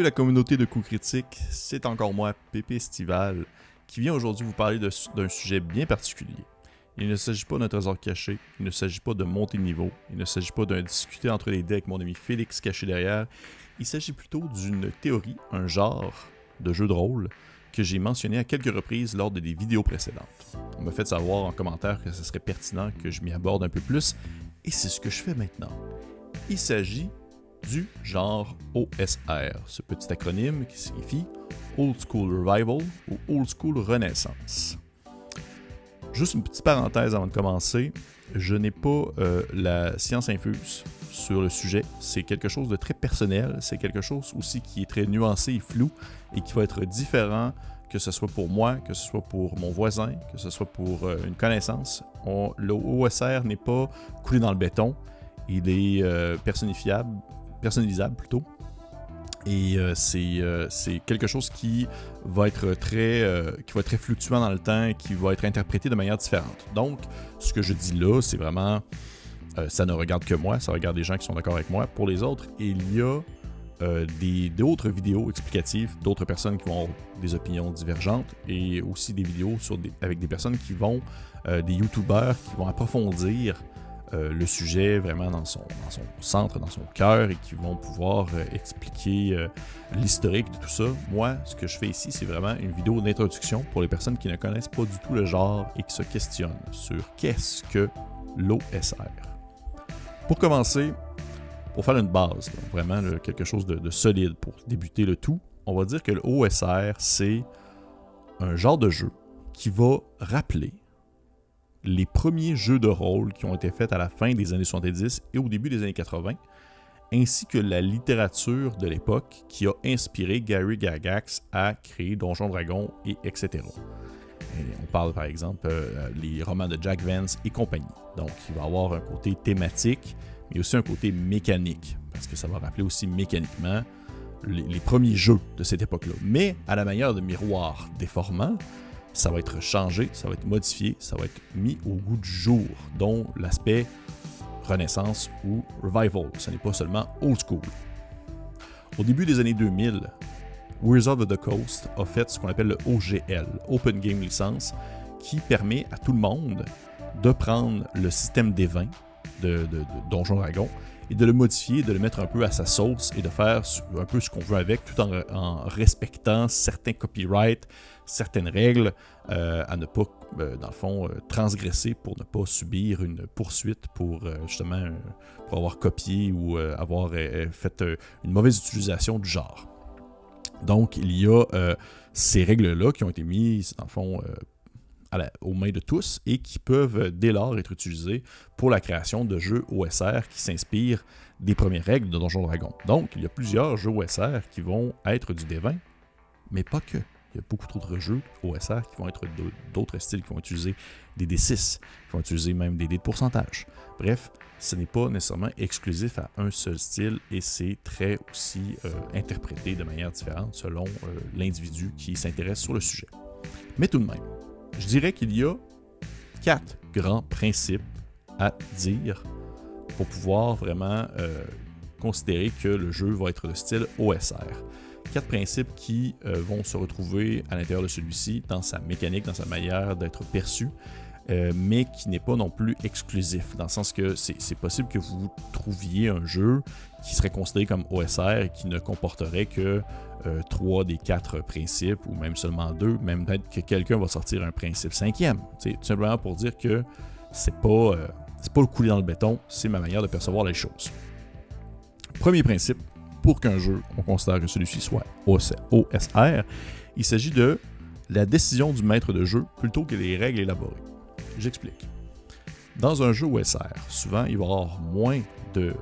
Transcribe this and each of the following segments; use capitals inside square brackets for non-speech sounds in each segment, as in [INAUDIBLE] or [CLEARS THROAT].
la communauté de coups critiques, c'est encore moi, Pépé Estival, qui vient aujourd'hui vous parler d'un sujet bien particulier. Il ne s'agit pas d'un trésor caché, il ne s'agit pas de monter de niveau, il ne s'agit pas d'un discuter entre les avec mon ami Félix caché derrière, il s'agit plutôt d'une théorie, un genre de jeu de rôle que j'ai mentionné à quelques reprises lors de des vidéos précédentes. On m'a fait savoir en commentaire que ce serait pertinent que je m'y aborde un peu plus, et c'est ce que je fais maintenant. Il s'agit du genre OSR, ce petit acronyme qui signifie Old School Revival ou Old School Renaissance. Juste une petite parenthèse avant de commencer, je n'ai pas euh, la science infuse sur le sujet. C'est quelque chose de très personnel, c'est quelque chose aussi qui est très nuancé et flou et qui va être différent que ce soit pour moi, que ce soit pour mon voisin, que ce soit pour euh, une connaissance. le OSR n'est pas coulé dans le béton, il est euh, personnifiable, personnalisable plutôt. Et euh, euh, c'est quelque chose qui va, être très, euh, qui va être très fluctuant dans le temps et qui va être interprété de manière différente. Donc, ce que je dis là, c'est vraiment, ça ne regarde que moi, ça regarde des gens qui sont d'accord avec moi. Pour les autres, il y a d'autres vidéos explicatives, d'autres personnes qui vont avoir des opinions divergentes et aussi des vidéos sur avec des personnes qui vont, des youtubeurs qui vont approfondir euh, le sujet vraiment dans son, centre, dans son cœur et qui vont pouvoir euh, expliquer euh, l'historique de tout ça. Moi, ce que je fais ici, c'est vraiment une vidéo d'introduction pour les personnes qui ne connaissent pas du tout le genre et qui se questionnent sur qu'est-ce que l'OSR. Pour commencer, pour faire une base, vraiment quelque chose de solide pour débuter le tout, on va dire que l'OSR, c'est un genre de jeu qui va rappeler les premiers jeux de rôle qui ont été faits à la fin des années 70 et au début des années 80, ainsi que la littérature de l'époque qui a inspiré Gary Gygax à créer Donjons Dragons et etc. on parle par exemple euh, les romans de Jack Vance et compagnie. Donc il va avoir un côté thématique, mais aussi un côté mécanique, parce que ça va rappeler aussi mécaniquement les, les premiers jeux de cette époque-là. Mais à la manière de miroir déformant, ça va être changé, ça va être modifié, ça va être mis au goût du jour, dont l'aspect renaissance ou revival. Ce n'est pas seulement old school. Au début des années 2000, Wizard of the Coast a fait ce qu'on appelle le OGL, Open Game License, qui permet à tout le monde de prendre le système des vins de, de, de Donjon Dragon et de le modifier, de le mettre un peu à sa sauce et de faire un peu ce qu'on veut avec tout en, respectant certains copyrights, certaines règles euh, à ne pas, euh, dans le fond, euh, transgresser pour ne pas subir une poursuite pour justement pour avoir copié ou avoir fait une mauvaise utilisation du genre. Donc, il y a ces règles-là qui ont été mises, dans le fond, aux mains de tous et qui peuvent dès lors être utilisées pour la création de jeux OSR qui s'inspirent des premières règles de Donjon Dragon. Donc, il y a plusieurs jeux OSR qui vont être du D20, mais pas que. Il y a beaucoup d'autres jeux OSR qui vont être d'autres styles, qui vont utiliser des D6, qui vont utiliser même des dés de pourcentage. Bref, ce n'est pas nécessairement exclusif à un seul style et c'est très aussi euh, interprété de manière différente selon euh, l'individu qui s'intéresse sur le sujet. Mais tout de même, je dirais qu'il y a quatre grands principes à dire pour pouvoir vraiment euh, considérer que le jeu va être de style OSR. Quatre principes qui euh, vont se retrouver à l'intérieur de celui-ci dans sa mécanique, dans sa manière d'être perçu, euh, mais qui n'est pas non plus exclusif, dans le sens que c'est possible que vous trouviez un jeu qui serait considéré comme OSR et qui ne comporterait que euh, trois des quatre principes, ou même seulement deux, même peut-être que quelqu'un va sortir un principe cinquième. C'est tout simplement pour dire que c'est pas, euh, pas le couler dans le béton, c'est ma manière de percevoir les choses. Premier principe, pour qu'un jeu, on considère que celui-ci soit OSR, il s'agit de la décision du maître de jeu plutôt que les règles élaborées. J'explique. Dans un jeu OSR, souvent, il va y avoir moins de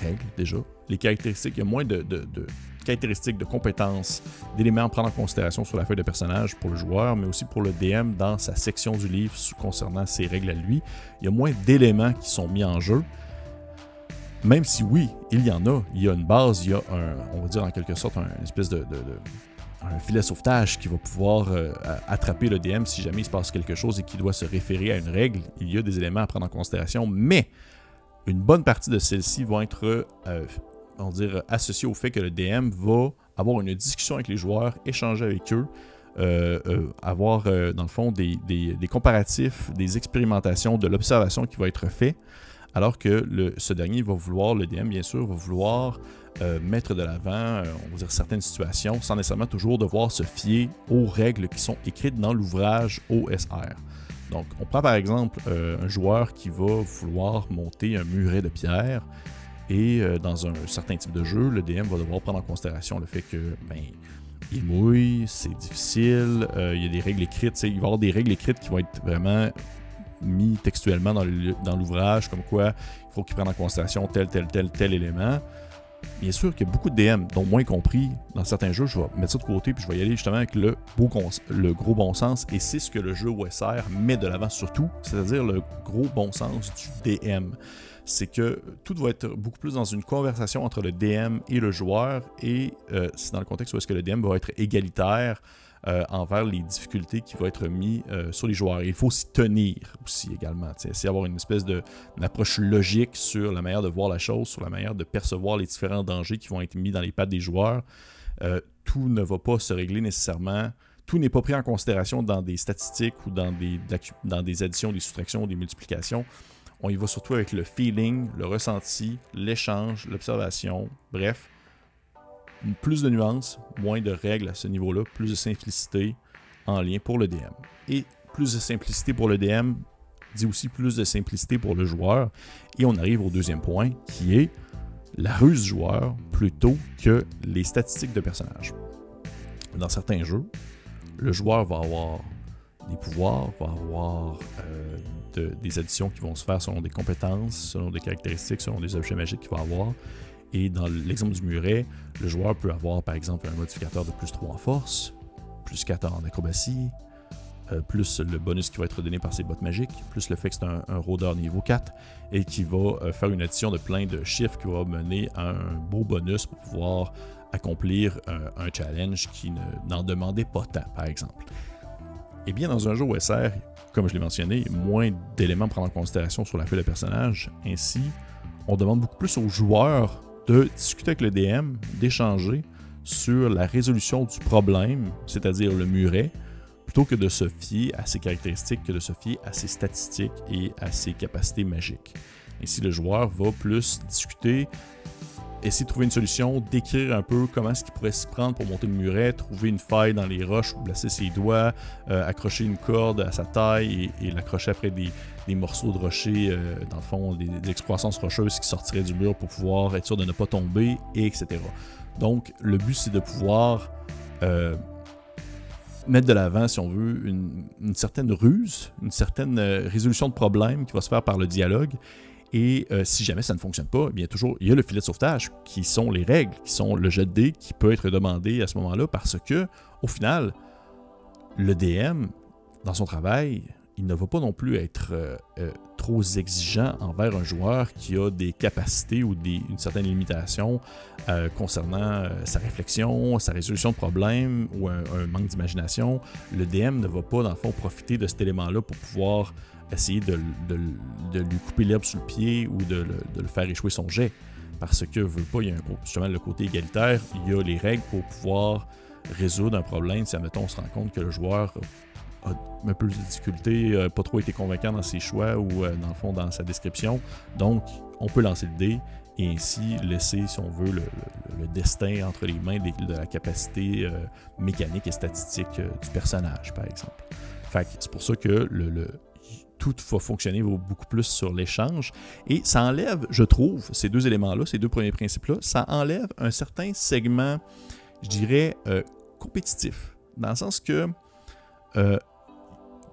règles déjà. Les caractéristiques, il y a moins de, caractéristiques, de compétences, d'éléments à prendre en considération sur la feuille de personnage pour le joueur, mais aussi pour le DM dans sa section du livre concernant ses règles à lui. Il y a moins d'éléments qui sont mis en jeu. Même si oui, il y en a, il y a une base, il y a un, on va dire en quelque sorte, une espèce de un filet sauvetage qui va pouvoir euh, attraper le DM si jamais il se passe quelque chose et qui doit se référer à une règle. Il y a des éléments à prendre en considération, mais une bonne partie de celles-ci vont être euh, on dire, associées au fait que le DM va avoir une discussion avec les joueurs, échanger avec eux, euh, euh, avoir dans le fond des, comparatifs, des expérimentations, de l'observation qui va être fait, alors que ce dernier va vouloir, le DM bien sûr, va vouloir mettre de l'avant, on va dire certaines situations, sans nécessairement toujours devoir se fier aux règles qui sont écrites dans l'ouvrage OSR. Donc, on prend par exemple un joueur qui va vouloir monter un muret de pierre et euh, dans un certain type de jeu, le DM va devoir prendre en considération le fait que ben, il mouille, c'est difficile, euh, il y a des règles écrites, il va y avoir des règles écrites qui vont être vraiment mis textuellement dans l'ouvrage, comme quoi il faut qu'il prenne en considération tel, tel, tel, tel élément. Bien sûr qu'il y a beaucoup de DM, dont moins compris dans certains jeux, je vais mettre ça de côté puis je vais y aller justement avec le, le gros bon sens et c'est ce que le jeu OSR met de l'avant surtout, c'est-à-dire le gros bon sens du DM c'est que tout va être beaucoup plus dans une conversation entre le DM et le joueur, et euh, c'est dans le contexte où est-ce que le DM va être égalitaire euh, envers les difficultés qui vont être mises euh, sur les joueurs. il faut s'y tenir aussi également, essayer d'avoir une espèce d'approche logique sur la manière de voir la chose, sur la manière de percevoir les différents dangers qui vont être mis dans les pattes des joueurs. tout ne va pas se régler nécessairement tout n'est pas pris en considération dans des statistiques ou dans des, dans des additions, des soustractions, des multiplications. On y va surtout avec le feeling, le ressenti, l'échange, l'observation, bref. Plus de nuances, moins de règles à ce niveau-là, plus de simplicité en lien pour le DM. Et plus de simplicité pour le DM dit aussi plus de simplicité pour le joueur. Et on arrive au deuxième point qui est la ruse du joueur plutôt que les statistiques de personnage. Dans certains jeux, le joueur va avoir des pouvoirs, va avoir euh, des additions qui vont se faire selon des compétences, selon des caractéristiques, selon des objets magiques qu'il va avoir. Et dans l'exemple du muret, le joueur peut avoir par exemple un modificateur de plus 3 en force, plus 4 en acrobatie, euh, plus le bonus qui va être donné par ses bottes magiques, plus le fait que c'est un, rôdeur niveau 4 et qui va euh, faire une addition de plein de chiffres qui va mener à un beau bonus pour pouvoir accomplir un, challenge qui n'en demandait pas tant, par exemple. Et bien, dans un jeu OSR, comme je l'ai mentionné, moins d'éléments à prendre en considération sur la feuille de personnage. Ainsi, on demande beaucoup plus aux joueurs de discuter avec le DM, d'échanger sur la résolution du problème, c'est-à-dire le muret, plutôt que de se fier à ses caractéristiques, que de se fier à ses statistiques et à ses capacités magiques. Ainsi, le joueur va plus discuter essayer de trouver une solution, décrire un peu comment est-ce qu'il pourrait s'y prendre pour monter le muret, trouver une faille dans les roches ou placer ses doigts, euh, accrocher une corde à sa taille et, l'accrocher après des, morceaux de rocher, euh, dans le fond, des, excroissances rocheuses qui sortiraient du mur pour pouvoir être sûr de ne pas tomber, et etc. Donc, le but, c'est de pouvoir euh, mettre de l'avant, si on veut, une, une, certaine ruse, une certaine résolution de problème qui va se faire par le dialogue et euh, si jamais ça ne fonctionne pas, eh bien toujours, il y a le filet de sauvetage, qui sont les règles, qui sont le jet de dés qui peut être demandé à ce moment-là, parce que, au final, le DM, dans son travail, il ne va pas non plus être euh, euh, trop exigeant envers un joueur qui a des capacités ou une certaine limitation concernant sa réflexion, sa résolution de problèmes ou un, un manque d'imagination. Le DM ne va pas, dans le fond, profiter de cet élément-là pour pouvoir essayer de, lui couper l'herbe sous le pied ou de, le faire échouer son jet. Parce que, veut pas, il y a justement le côté égalitaire, il y a les règles pour pouvoir résoudre un problème si, admettons, on se rend compte que le joueur a un peu de difficulté, n'a pas trop été convaincant dans ses choix ou, euh, dans le fond, dans sa description. Donc, on peut lancer le dé et ainsi laisser, si on veut, le, destin entre les mains de, la capacité euh, mécanique et statistique euh, du personnage, par exemple. Fait c'est pour ça que le, tout va fonctionner beaucoup plus sur l'échange. Et ça enlève, je trouve, ces deux éléments-là, ces deux premiers principes-là, ça enlève un certain segment, je dirais, euh, compétitif. Dans le sens que, euh,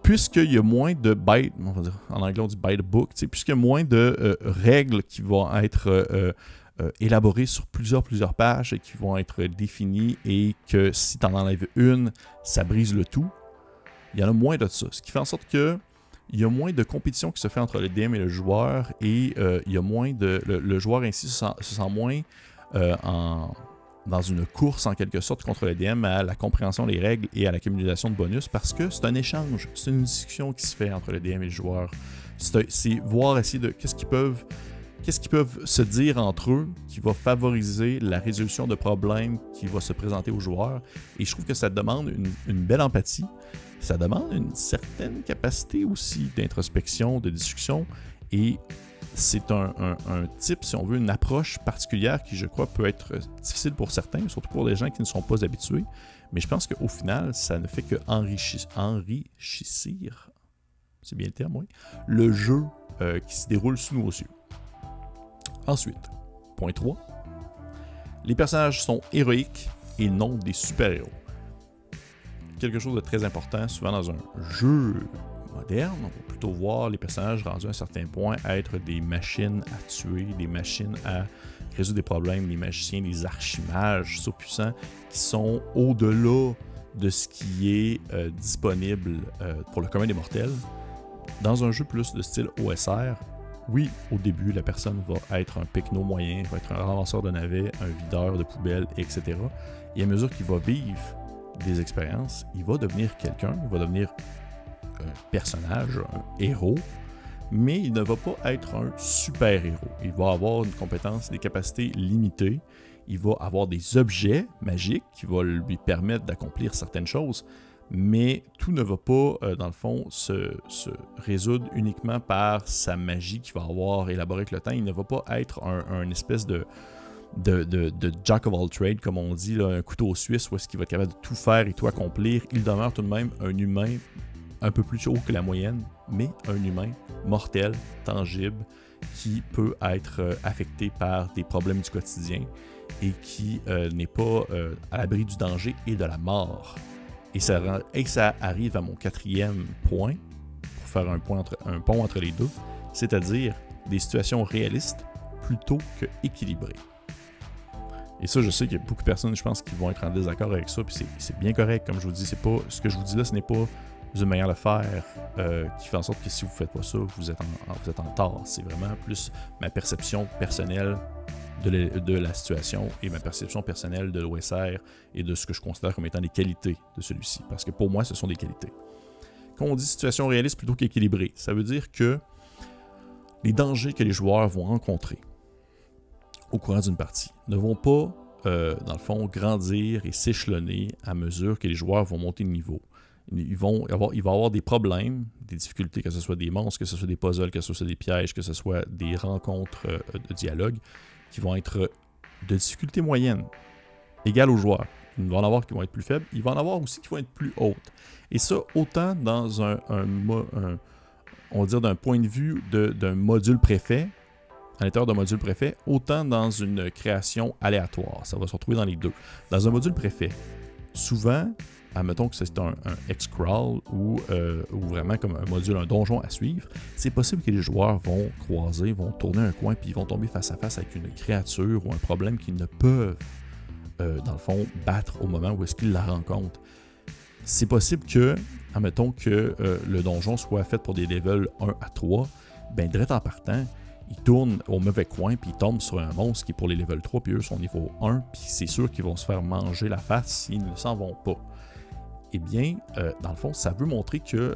puisqu'il y a moins de byte, on va dire, en anglais on dit byte book, puisqu'il y a moins de euh, règles qui vont être élaborées sur plusieurs, plusieurs pages et qui vont être définies et que si tu en enlèves une, ça brise le tout, il y en a moins de ça. Ce qui fait en sorte que il y a moins de compétition qui se fait entre le DM et le joueur et euh, il y a moins de. Le, joueur ainsi se sent, moins euh, en, dans une course en quelque sorte contre le DM à la compréhension des règles et à l'accumulation de bonus parce que c'est un échange, c'est une discussion qui se fait entre le DM et le joueur. C'est voir essayer de qu'est-ce qu'ils peuvent qu'est-ce qu'ils peuvent se dire entre eux qui va favoriser la résolution de problèmes qui va se présenter aux joueurs. Et je trouve que ça demande une, belle empathie. Ça demande une certaine capacité aussi d'introspection, de discussion. Et c'est un, type, si on veut, une approche particulière qui, je crois, peut être difficile pour certains, surtout pour les gens qui ne sont pas habitués. Mais je pense qu'au final, ça ne fait que enrichir, c'est bien le terme, oui, le jeu euh, qui se déroule sous nos yeux. Ensuite, point 3. Les personnages sont héroïques et non des super-héros. Quelque chose de très important, souvent dans un jeu moderne, on voir les personnages rendus à un certain point être des machines à tuer, des machines à résoudre des problèmes, des magiciens, des archimages surpuissants qui sont au-delà de ce qui est euh, disponible euh, pour le commun des mortels. Dans un jeu plus de style OSR, oui, au début, la personne va être un pecno moyen, va être un ramasseur de navets, un videur de poubelles, etc. Et à mesure qu'il va vivre des expériences, il va devenir quelqu'un, il va devenir personnage, un héros, mais il ne va pas être un super-héros. Il va avoir une compétence, des capacités limitées. Il va avoir des objets magiques qui vont lui permettre d'accomplir certaines choses, mais tout ne va pas, euh, dans le fond, se, résoudre uniquement par sa magie qu'il va avoir élaborée avec le temps. Il ne va pas être un, espèce de, jack of all trades, comme on dit, un couteau suisse où est-ce qu'il va être capable de tout faire et tout accomplir. Il demeure tout de même un humain un peu plus haut que la moyenne, mais un humain mortel, tangible, qui peut être euh, affecté par des problèmes du quotidien et qui euh, n'est pas à l'abri du danger et de la mort. Et ça, arrive à mon quatrième point, pour faire un, point entre, pont entre les deux, c'est-à-dire des situations réalistes plutôt que équilibrées. Et ça, je sais qu'il y a beaucoup de personnes, je pense, qui vont être en désaccord avec ça, puis c'est bien correct. Comme je vous dis, pas ce que je vous dis là, ce n'est pas une manière de faire euh, qui fait en sorte que si vous ne faites pas ça, vous êtes en, vous êtes en tort. C'est vraiment plus ma perception personnelle de, la situation et ma perception personnelle de l'OSR et de ce que je considère comme étant les qualités de celui-ci. Parce que pour moi, ce sont des qualités. Quand on dit situation réaliste plutôt qu'équilibrée, ça veut dire que les dangers que les joueurs vont rencontrer au courant d'une partie ne vont pas, euh, dans le fond, grandir et s'échelonner à mesure que les joueurs vont monter de niveau. Ils vont avoir, il va avoir des problèmes, des difficultés, que ce soit des monstres, que ce soit des puzzles, que ce soit des pièges, que ce soit des rencontres euh, de dialogue qui vont être de difficulté moyenne, égale aux joueurs. Il va en avoir qui vont être plus faibles, il va en avoir aussi qui vont être plus hautes. Et ça, autant dans un, on va dire d'un point de vue d'un module préfet, à l'intérieur d'un module préfet, autant dans une création aléatoire. Ça va se retrouver dans les deux. Dans un module préfet, souvent, admettons que c'est un, X-Crawl euh, ou, vraiment comme un module, un donjon à suivre, c'est possible que les joueurs vont croiser, vont tourner un coin, puis ils vont tomber face à face avec une créature ou un problème qu'ils ne peuvent, euh, dans le fond, battre au moment où est-ce qu'ils la rencontrent. C'est possible que, admettons que euh, le donjon soit fait pour des levels 1 à 3, ben direct en partant, ils tournent au mauvais coin, puis ils tombent sur un monstre qui est pour les level 3, puis eux sont niveau 1, puis c'est sûr qu'ils vont se faire manger la face s'ils ne s'en vont pas eh bien, euh, dans le fond, ça veut montrer que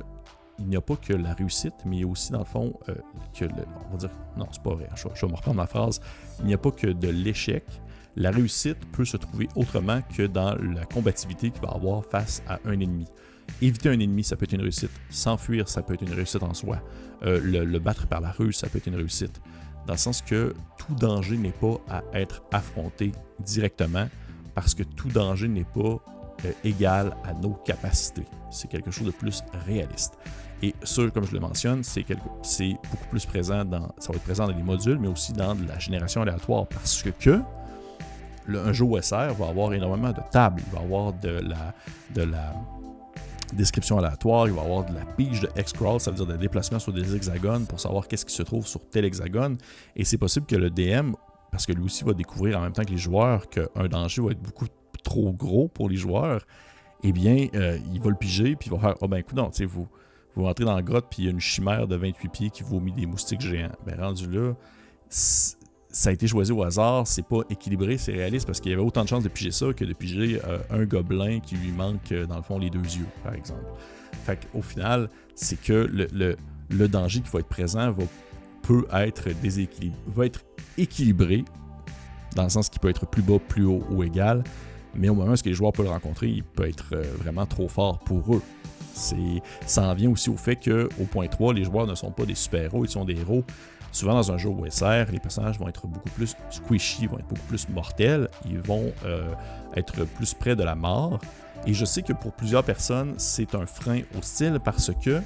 il n'y a pas que la réussite, mais il y a aussi, dans le fond, euh, que, on va dire, non, c'est pas vrai, je, vais me reprendre ma phrase, il n'y a pas que de l'échec. La réussite peut se trouver autrement que dans la combativité qu'il va avoir face à un ennemi. Éviter un ennemi, ça peut être une réussite. S'enfuir, ça peut être une réussite en soi. Euh, le, le, battre par la ruse, ça peut être une réussite. Dans le sens que tout danger n'est pas à être affronté directement, parce que tout danger n'est pas euh, égal à nos capacités. C'est quelque chose de plus réaliste. Et ça, comme je le mentionne, c'est beaucoup plus présent dans, ça va être présent dans les modules, mais aussi dans la génération aléatoire, parce que, un jeu OSR va avoir énormément de tables, il va avoir de la, de la description aléatoire, il va avoir de la pige de X-Crawl, ça veut dire des déplacements sur des hexagones pour savoir qu'est-ce qui se trouve sur tel hexagone. Et c'est possible que le DM, parce que lui aussi va découvrir en même temps que les joueurs qu'un danger va être beaucoup trop gros pour les joueurs, eh bien, euh, il va le piger, puis il va faire oh, ben écoute, non, vous, vous rentrez dans la grotte, puis il y a une chimère de 28 pieds qui vomit des moustiques géants. Ben, rendu là, ça a été choisi au hasard, c'est pas équilibré, c'est réaliste, parce qu'il y avait autant de chances de piger ça que de piger euh, un gobelin qui lui manque, euh, dans le fond, les deux yeux, par exemple. Fait qu'au final, c'est que le, le, danger qui va être présent va peut être déséquilibré, va être équilibré, dans le sens qu'il peut être plus bas, plus haut ou égal, mais au moment où les joueurs peuvent le rencontrer, il peut être euh, vraiment trop fort pour eux. Ça en vient aussi au fait qu'au point 3, les joueurs ne sont pas des super-héros, ils sont des héros. Souvent dans un jeu OSR, les personnages vont être beaucoup plus squishy, vont être beaucoup plus mortels, ils vont euh, être plus près de la mort. Et je sais que pour plusieurs personnes, c'est un frein au style parce que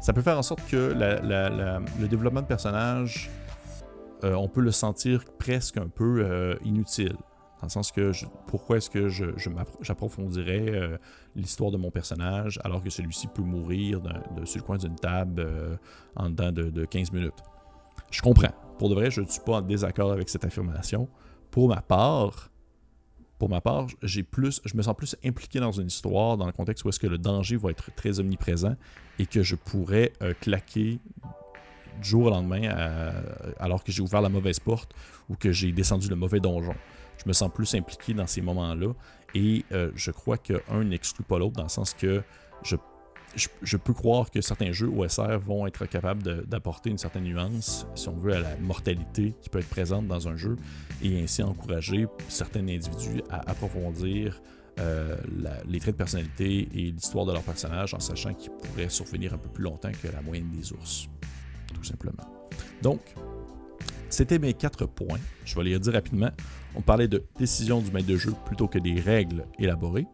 ça peut faire en sorte que le développement de personnage, euh, on peut le sentir presque un peu inutile. Dans le sens que pourquoi est-ce que je, j'approfondirais euh, l'histoire de mon personnage alors que celui-ci peut mourir sur le coin d'une table en dedans de, de, 15 minutes? Je comprends. Pour de vrai, je ne suis pas en désaccord avec cette affirmation. Pour ma part, pour ma part, j'ai plus, je me sens plus impliqué dans une histoire dans le contexte où est-ce que le danger va être très omniprésent et que je pourrais euh, claquer du jour au lendemain alors que j'ai ouvert la mauvaise porte ou que j'ai descendu le mauvais donjon. Je me sens plus impliqué dans ces moments-là et euh, je crois qu'un n'exclut pas l'autre dans le sens que je je, peux croire que certains jeux OSR vont être capables d'apporter une certaine nuance, si on veut, à la mortalité qui peut être présente dans un jeu et ainsi encourager certains individus à approfondir euh, les traits de personnalité et l'histoire de leur personnage en sachant qu'ils pourraient survenir un peu plus longtemps que la moyenne des ours, tout simplement. Donc, c'était mes quatre points. Je vais les redire rapidement. On parlait de décision du maître de jeu plutôt que des règles élaborées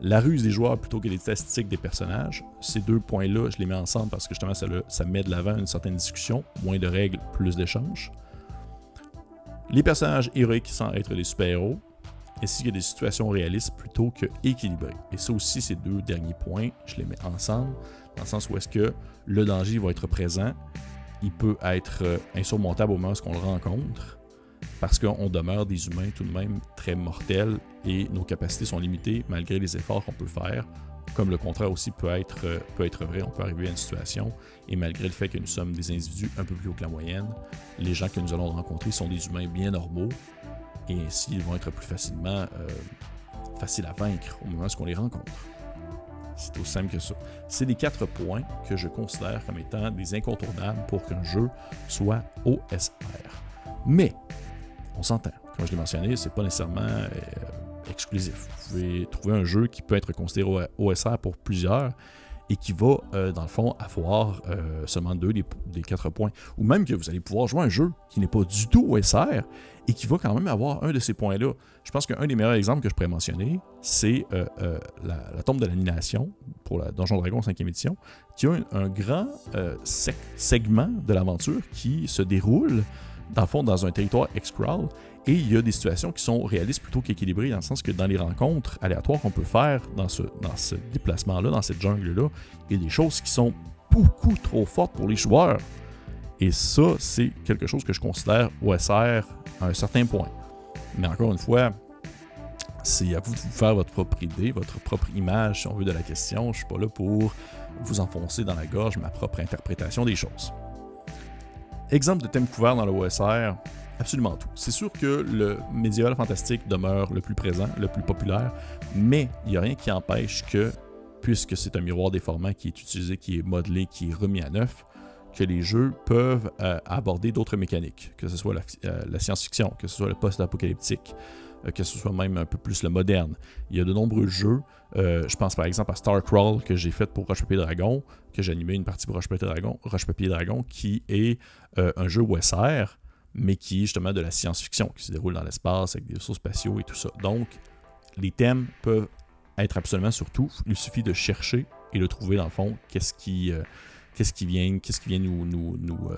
la ruse des joueurs plutôt que les statistiques des personnages. Ces deux points-là, je les mets ensemble parce que justement, ça, ça met de l'avant une certaine discussion, moins de règles, plus d'échanges. Les personnages héroïques sans être des super-héros, ainsi que des situations réalistes plutôt que équilibrées. Et ça aussi, ces deux derniers points, je les mets ensemble, dans le sens où est-ce que le danger va être présent, il peut être euh, insurmontable au moment où on le rencontre, parce qu'on demeure des humains tout de même très mortels et nos capacités sont limitées malgré les efforts qu'on peut faire. Comme le contraire aussi peut être, euh, peut être vrai, on peut arriver à une situation et malgré le fait que nous sommes des individus un peu plus haut que la moyenne, les gens que nous allons rencontrer sont des humains bien normaux et ainsi ils vont être plus facilement euh, faciles à vaincre au moment où on les rencontre. C'est aussi simple que ça. C'est les quatre points que je considère comme étant des incontournables pour qu'un jeu soit OSR. Mais on s'entend. Comme je l'ai mentionné, c'est pas nécessairement euh, exclusif. Vous pouvez trouver un jeu qui peut être considéré OSR pour plusieurs et qui va, euh, dans le fond, avoir euh, seulement deux des, quatre points. Ou même que vous allez pouvoir jouer un jeu qui n'est pas du tout OSR et qui va quand même avoir un de ces points-là. Je pense qu'un des meilleurs exemples que je pourrais mentionner, c'est la, tombe de l'animation pour la Donjon Dragon 5e édition, qui a un, grand segment de l'aventure qui se déroule dans le fond, dans un territoire X-Crawl. Et il y a des situations qui sont réalistes plutôt qu'équilibrées, dans le sens que dans les rencontres aléatoires qu'on peut faire dans ce, dans ce déplacement-là, dans cette jungle-là, il y a des choses qui sont beaucoup trop fortes pour les joueurs. Et ça, c'est quelque chose que je considère OSR à un certain point. Mais encore une fois, c'est à vous de vous faire votre propre idée, votre propre image, si on veut, de la question. Je ne suis pas là pour vous enfoncer dans la gorge ma propre interprétation des choses. Exemple de thème couvert dans le OSR, absolument tout. C'est sûr que le médiéval fantastique demeure le plus présent, le plus populaire, mais il n'y a rien qui empêche que, puisque c'est un miroir déformant qui est utilisé, qui est modelé, qui est remis à neuf, que les jeux peuvent euh, aborder d'autres mécaniques, que ce soit la, euh, science-fiction, que ce soit le post-apocalyptique, euh, que ce soit même un peu plus le moderne. Il y a de nombreux jeux. Je pense par exemple à Starcrawl que j'ai fait pour Roche Papier Dragon, que j'ai animé une partie pour Roche Papier Dragon, Roche Papier Dragon, qui est un jeu OSR, mais qui est justement de la science-fiction, qui se déroule dans l'espace avec des vaisseaux spatiaux et tout ça. Donc, les thèmes peuvent être absolument sur tout. Il suffit de chercher et de trouver dans le fond qu'est-ce qui, qu'est-ce qui vient, qu'est-ce qui vient nous, nous, nous,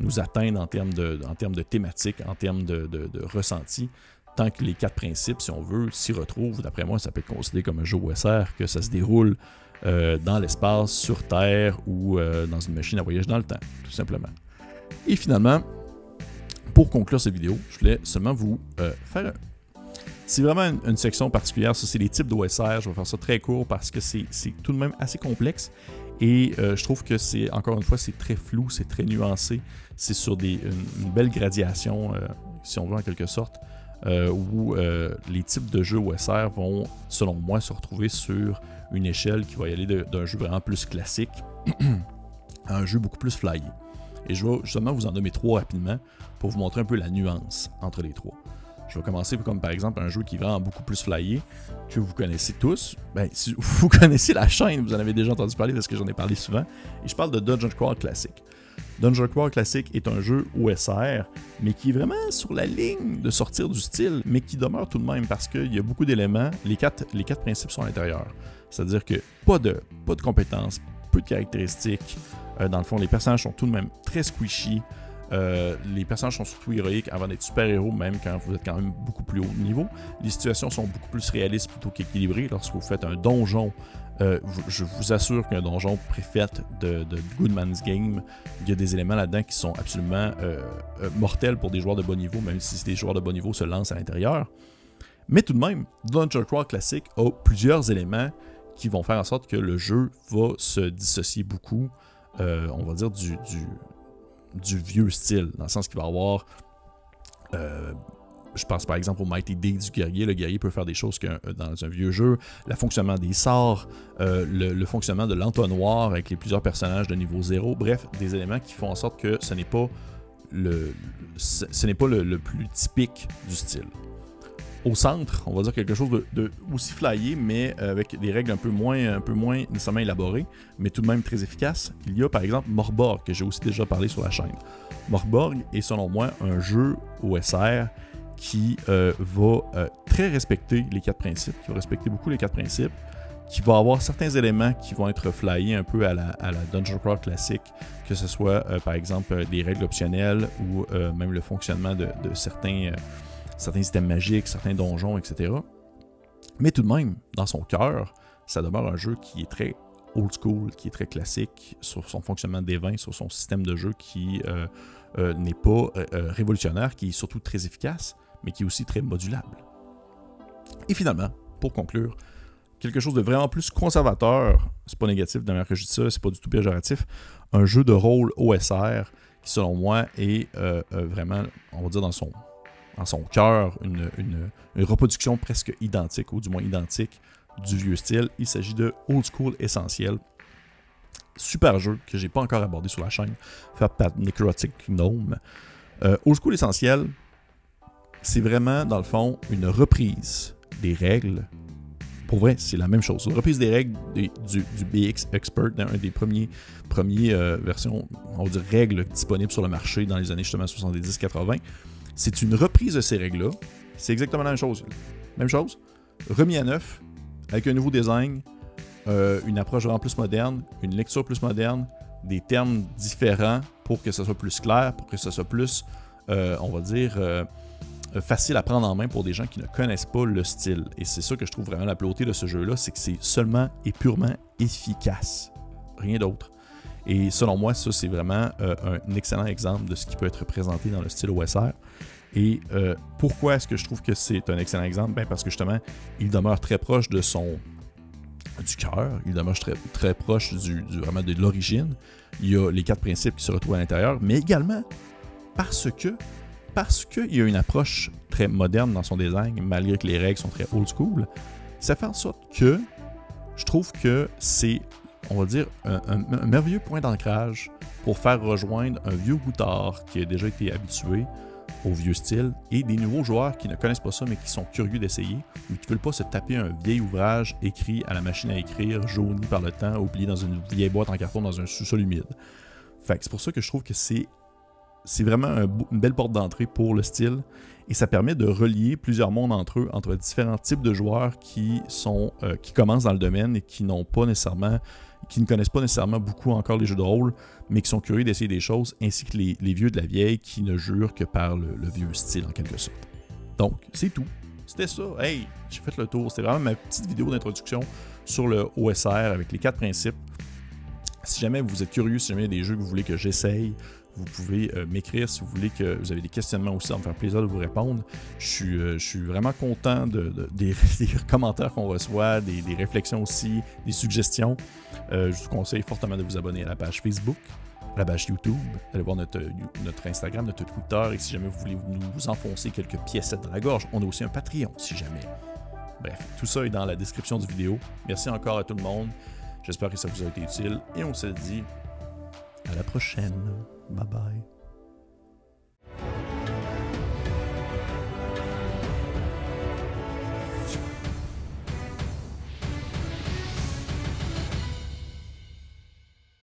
nous atteindre en termes de, en termes de thématiques, en termes de, de, ressenti tant que les quatre principes, si on veut, s'y retrouvent, d'après moi, ça peut être considéré comme un jeu OSR, que ça se déroule euh, dans l'espace, sur Terre ou euh, dans une machine à voyage dans le temps, tout simplement. Et finalement, pour conclure cette vidéo, je voulais seulement vous euh, faire c'est vraiment une, section particulière. Ça, c'est les types d'OSR. Je vais faire ça très court parce que c'est tout de même assez complexe. Et je trouve que c'est, encore une fois, c'est très flou, c'est très nuancé. C'est sur des, une, belle gradation, si on veut, en quelque sorte. Euh, où euh, les types de jeux OSR vont, selon moi, se retrouver sur une échelle qui va y aller d'un jeu vraiment plus classique [CLEARS THROAT] à un jeu beaucoup plus flyé. Et je vais justement vous en nommer trois rapidement pour vous montrer un peu la nuance entre les trois. Je vais commencer comme par exemple un jeu qui est vraiment beaucoup plus flyé, que vous connaissez tous. Ben, si [LAUGHS] vous connaissez la chaîne, vous en avez déjà entendu parler parce que j'en ai parlé souvent. Et je parle de Dungeon Crawl Classic. Dungeon Crawl Classic est un jeu OSR, mais qui est vraiment sur la ligne de sortir du style, mais qui demeure tout de même parce qu'il y a beaucoup d'éléments. Les quatre, les quatre principes sont à l'intérieur. C'est-à-dire que pas de, pas de compétences, peu de caractéristiques. Euh, dans le fond, les personnages sont tout de même très squishy. Euh, les personnages sont surtout héroïques avant d'être super-héros, même quand vous êtes quand même beaucoup plus haut niveau. Les situations sont beaucoup plus réalistes plutôt qu'équilibrées. Lorsque vous faites un donjon, euh, je vous assure qu'un donjon préfet de, Goodman's Game, il y a des éléments là-dedans qui sont absolument euh, mortels pour des joueurs de bon niveau, même si des joueurs de bon niveau se lancent à l'intérieur. Mais tout de même, Dungeon Crawl classique a plusieurs éléments qui vont faire en sorte que le jeu va se dissocier beaucoup, on va dire, du vieux style, dans le sens qu'il va avoir. Euh, je pense par exemple au Mighty D du guerrier. Le guerrier peut faire des choses que euh, dans un vieux jeu. Le fonctionnement des sorts, euh, le, fonctionnement de l'entonnoir avec les plusieurs personnages de niveau 0. Bref, des éléments qui font en sorte que ce n'est pas le, ce, n'est pas le, plus typique du style au centre, on va dire quelque chose de, aussi flyé, mais avec des règles un peu moins, un peu moins nécessairement élaborées, mais tout de même très efficaces. Il y a par exemple Morborg, que j'ai aussi déjà parlé sur la chaîne. Morborg est selon moi un jeu OSR qui euh, va euh, très respecter les quatre principes, qui va respecter beaucoup les quatre principes, qui va avoir certains éléments qui vont être flyés un peu à la, Dungeon Crawl classique, que ce soit euh, par exemple des règles optionnelles ou même le fonctionnement de certains certains systèmes magiques, certains donjons, etc. Mais tout de même, dans son cœur, ça demeure un jeu qui est très old school, qui est très classique sur son fonctionnement des vins, sur son système de jeu qui euh, euh, n'est pas euh, révolutionnaire, qui est surtout très efficace, mais qui est aussi très modulable. Et finalement, pour conclure, quelque chose de vraiment plus conservateur, c'est pas négatif de manière que je dis ça, c'est pas du tout péjoratif, un jeu de rôle OSR qui selon moi est vraiment, on va dire dans son en son cœur une, reproduction presque identique, ou du moins identique, du vieux style. Il s'agit de Old School Essentiel. Super jeu que j'ai pas encore abordé sur la chaîne, fait par Necrotic Gnome. Euh, Old School Essentiel, c'est vraiment, dans le fond, une reprise des règles. Pour vrai, c'est la même chose. Une reprise des règles du, BX Expert, un des premiers, premiers euh, versions, on va dire, règles disponibles sur le marché dans les années justement 70-80. C'est une reprise de ces règles-là. C'est exactement la même chose. Même chose, remis à neuf, avec un nouveau design, euh, une approche vraiment plus moderne, une lecture plus moderne, des termes différents pour que ce soit plus clair, pour que ce soit plus, euh, on va dire, euh, facile à prendre en main pour des gens qui ne connaissent pas le style. Et c'est ça que je trouve vraiment la beauté de ce jeu-là, c'est que c'est seulement et purement efficace. Rien d'autre. Et selon moi, ça, c'est vraiment euh, un excellent exemple de ce qui peut être présenté dans le style OSR. Et euh, pourquoi est-ce que je trouve que c'est un excellent exemple? Ben Parce que justement, il demeure très proche de son du cœur, il demeure très, très proche du, vraiment de l'origine. Il y a les quatre principes qui se retrouvent à l'intérieur, mais également parce que parce qu'il y a une approche très moderne dans son design, malgré que les règles sont très old school, ça fait en sorte que je trouve que c'est on va dire, un, merveilleux point d'ancrage pour faire rejoindre un vieux goutard qui a déjà été habitué au vieux style et des nouveaux joueurs qui ne connaissent pas ça mais qui sont curieux d'essayer, mais qui ne veulent pas se taper un vieil ouvrage écrit à la machine à écrire, jauni par le temps, oublié dans une vieille boîte en carton dans un sous-sol humide. Fait c'est pour ça que je trouve que c'est c'est vraiment une belle porte d'entrée pour le style et ça permet de relier plusieurs mondes entre eux, entre différents types de joueurs qui euh, qui commencent dans le domaine et qui n'ont pas nécessairement qui ne connaissent pas nécessairement beaucoup encore les jeux de rôle, mais qui sont curieux d'essayer des choses, ainsi que les, vieux de la vieille qui ne jurent que par le, vieux style en quelque sorte. Donc, c'est tout. C'était ça. Hey, j'ai fait le tour. C'était vraiment ma petite vidéo d'introduction sur le OSR avec les quatre principes. Si jamais vous êtes curieux, si jamais il y a des jeux que vous voulez que j'essaye, vous pouvez euh, m'écrire si vous voulez que vous avez des questionnements aussi, ça me faire plaisir de vous répondre. Je suis, euh, je suis vraiment content de, [LAUGHS] des, commentaires qu'on reçoit, des, réflexions aussi, des suggestions. Euh, je vous conseille fortement de vous abonner à la page Facebook, à la page YouTube, d'aller voir notre, notre Instagram, notre Twitter, et si jamais vous voulez nous enfoncer quelques pièces dans la gorge, on a aussi un Patreon si jamais. Bref, tout ça est dans la description du vidéo. Merci encore à tout le monde. J'espère que ça vous a été utile et on se dit À la prochaine. Bye bye.